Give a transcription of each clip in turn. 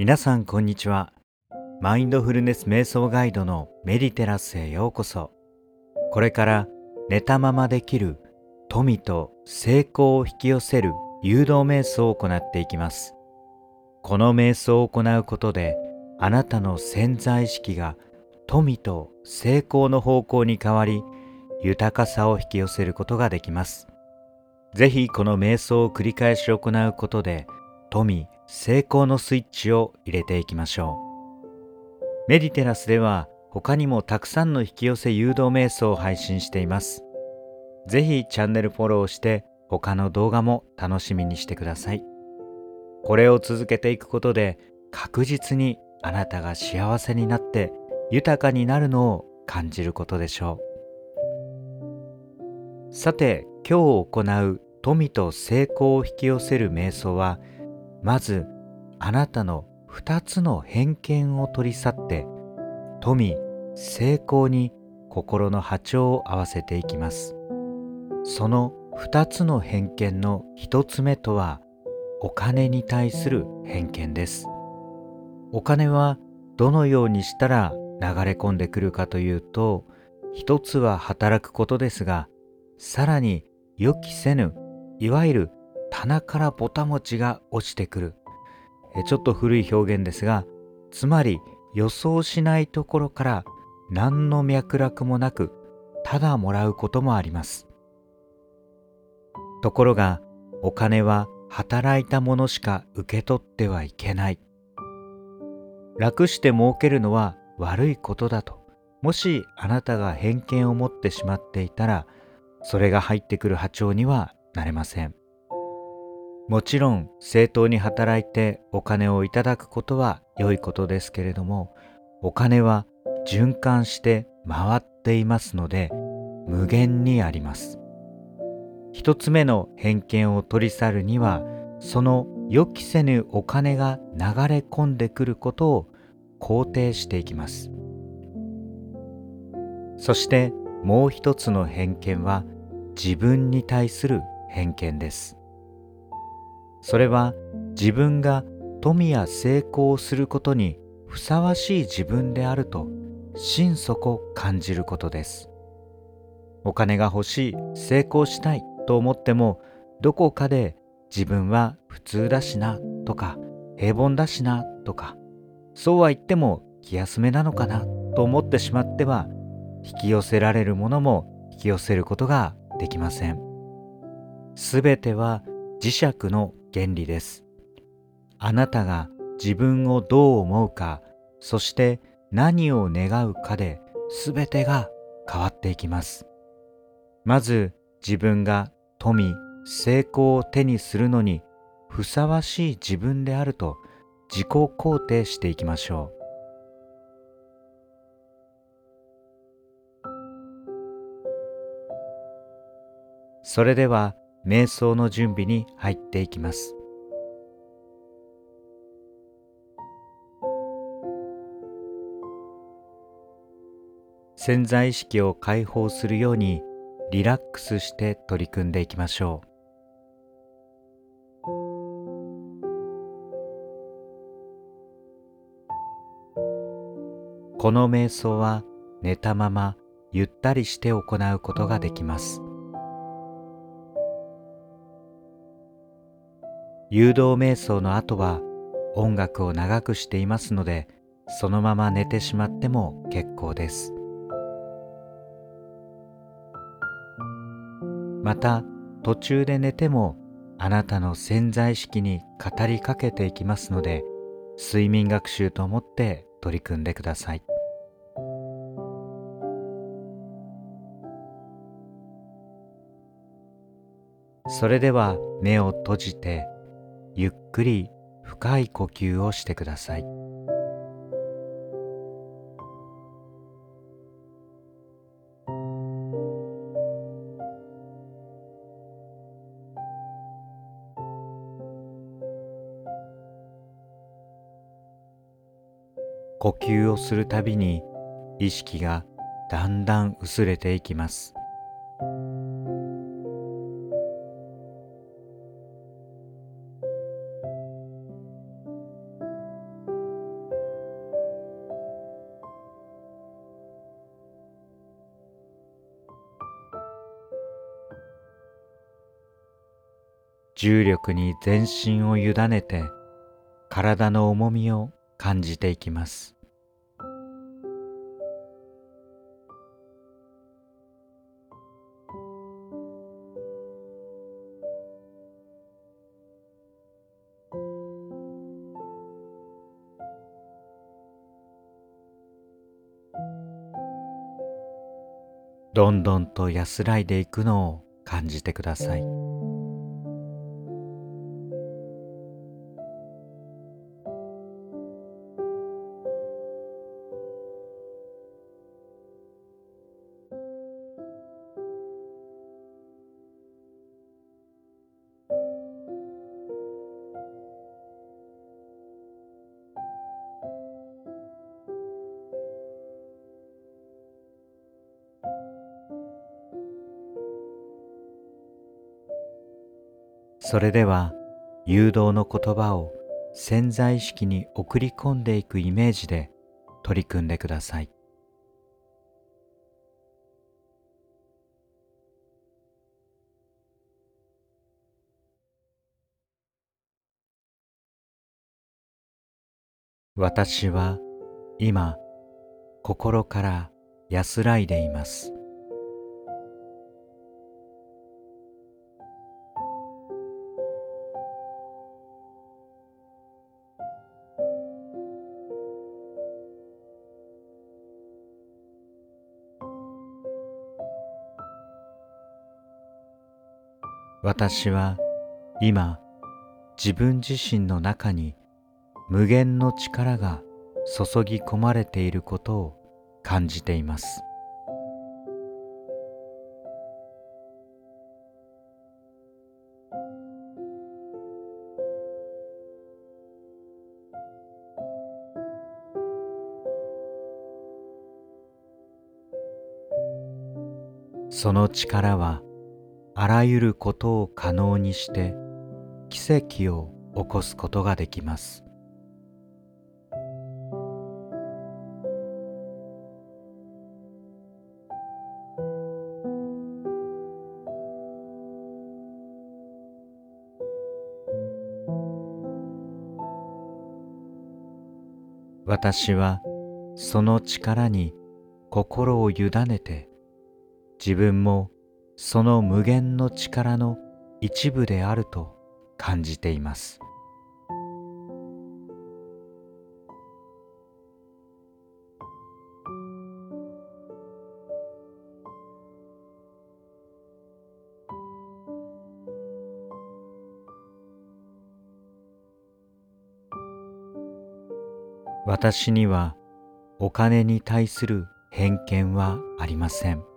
皆さんこんにちは。マインドフルネス瞑想ガイドのメディテラスへようこそ。これから寝たままできる富と成功を引き寄せる誘導瞑想を行っていきます。この瞑想を行うことであなたの潜在意識が富と成功の方向に変わり豊かさを引き寄せることができます。ぜひこの瞑想を繰り返し行うことで富、成功のスイッチを入れていきましょう。メディテラスでは他にもたくさんの引き寄せ誘導瞑想を配信しています。ぜひチャンネルフォローして他の動画も楽しみにしてください。これを続けていくことで確実にあなたが幸せになって豊かになるのを感じることでしょう。さて今日行う富と成功を引き寄せる瞑想はまずあなたの2つの偏見を取り去って富成功に心の波長を合わせていきます。その2つの偏見の1つ目とはお金に対する偏見です。お金はどのようにしたら流れ込んでくるかというと一つは働くことですがさらに予期せぬいわゆる棚からぼた餅が落ちてくる。ちょっと古い表現ですがつまり予想しないところから何の脈絡もなくただもらうこともあります。ところがお金は働いたものしか受け取ってはいけない。楽して儲けるのは悪いことだと。もしあなたが偏見を持ってしまっていたらそれが入ってくる波長にはなれません。もちろん正当に働いてお金をいただくことは良いことですけれどもお金は循環して回っていますので無限にあります。一つ目の偏見を取り去るにはその予期せぬお金が流れ込んでくることを肯定していきます。そしてもう一つの偏見は自分に対する偏見です。それは自分が富や成功をすることにふさわしい自分であると心底感じることです。お金が欲しい成功したいと思ってもどこかで自分は普通だしなとか平凡だしなとかそうは言っても気休めなのかなと思ってしまっては引き寄せられるものも引き寄せることができません。すべては磁石の原理です。あなたが自分をどう思うか、そして何を願うかで全てが変わっていきます。まず自分が富、成功を手にするのにふさわしい自分であると自己肯定していきましょう。それでは瞑想の準備に入っていきます。潜在意識を解放するようにリラックスして取り組んでいきましょう。この瞑想は寝たままゆったりして行うことができます。誘導瞑想の後は音楽を長くしていますのでそのまま寝てしまっても結構です。また途中で寝てもあなたの潜在意識に語りかけていきますので睡眠学習と思って取り組んでください。それでは目を閉じてゆっくり深い呼吸をしてください。呼吸をするたびに意識がだんだん薄れていきます。重力に全身を委ねて体の重みを感じていきますどんどんと安らいでいくのを感じてください。それでは誘導の言葉を潜在意識に送り込んでいくイメージで取り組んでください。私は今心から安らいでいます。私は今自分自身の中に無限の力が注ぎ込まれていることを感じています。その力はあらゆることを可能にして奇跡を起こすことができます。私はその力に心を委ねて自分もその無限の力の一部であると感じています私にはお金に対する偏見はありません。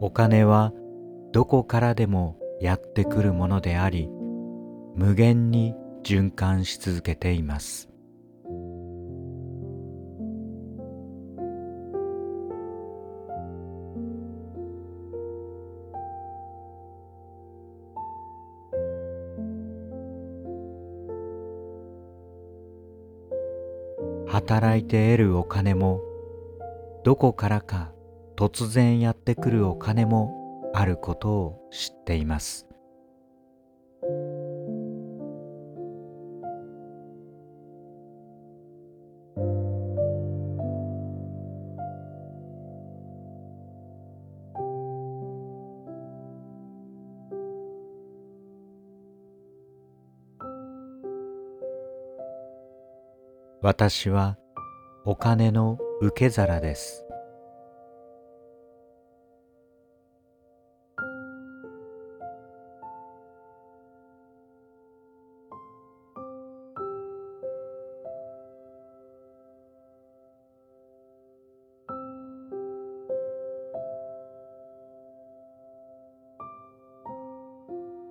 お金はどこからでもやってくるものであり無限に循環し続けています。働いて得るお金もどこからか突然やってくるお金もあることを知っています私はお金の受け皿です。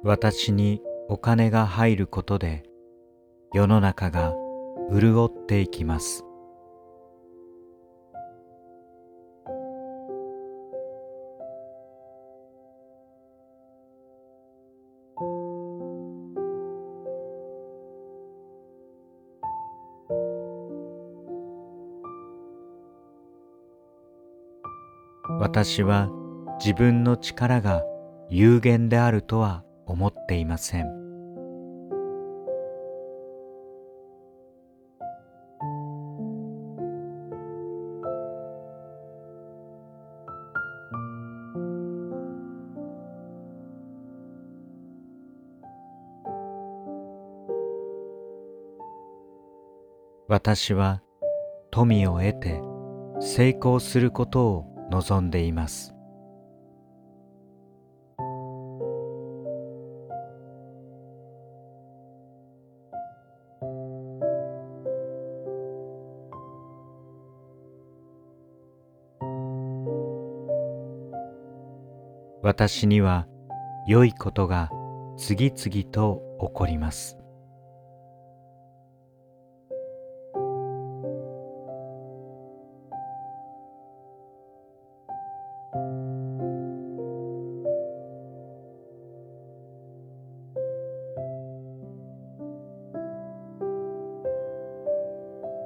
私にお金が入ることで世の中が潤っていきます。私は自分の力が有限であるとは思っていません。私は富を得て成功することを望んでいます。私には良いことが次々と起こります。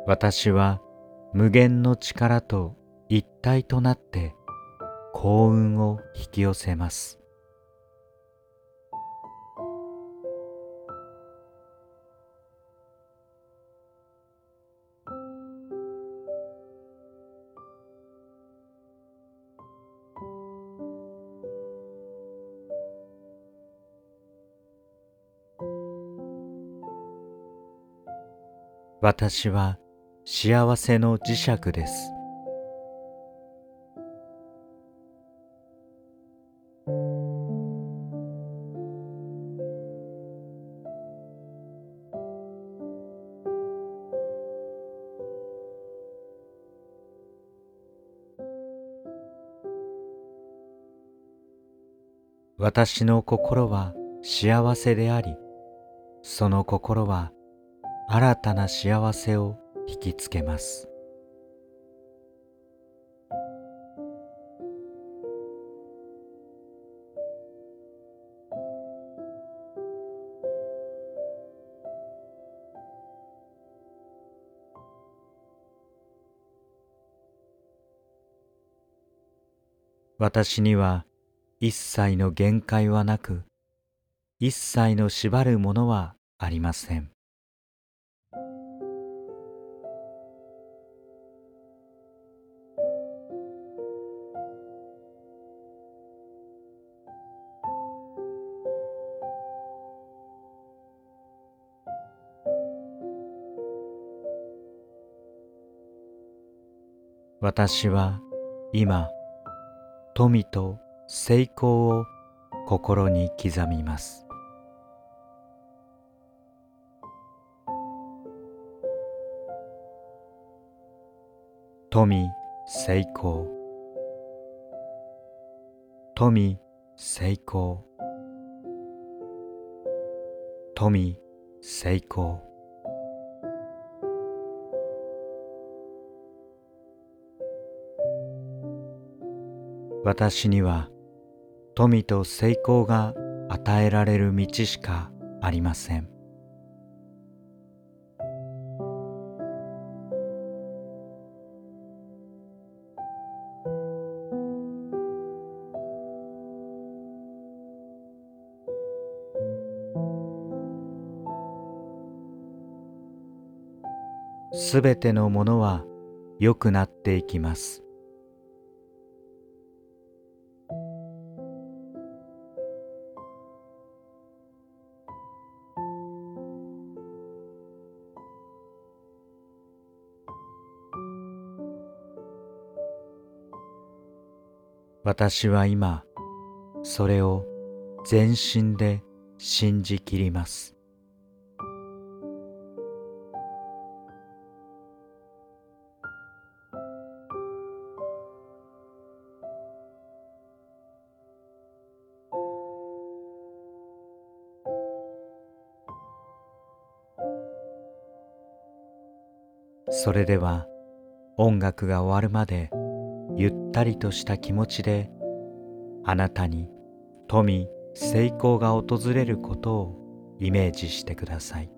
私は無限の力と一体となって幸運を引き寄せます。私は幸せの磁石です。私の心は幸せでありその心は新たな幸せを引きつけます。私には一切の限界はなく一切の縛るものはありません。私は今富と成功を心に刻みます。富成功。富成功。富成功。私には富と成功が与えられる道しかありません。すべてのものは良くなっていきます。私は今それを全身で信じきります。それでは音楽が終わるまでったりとした気持ちであなたに富成功が訪れることをイメージしてください。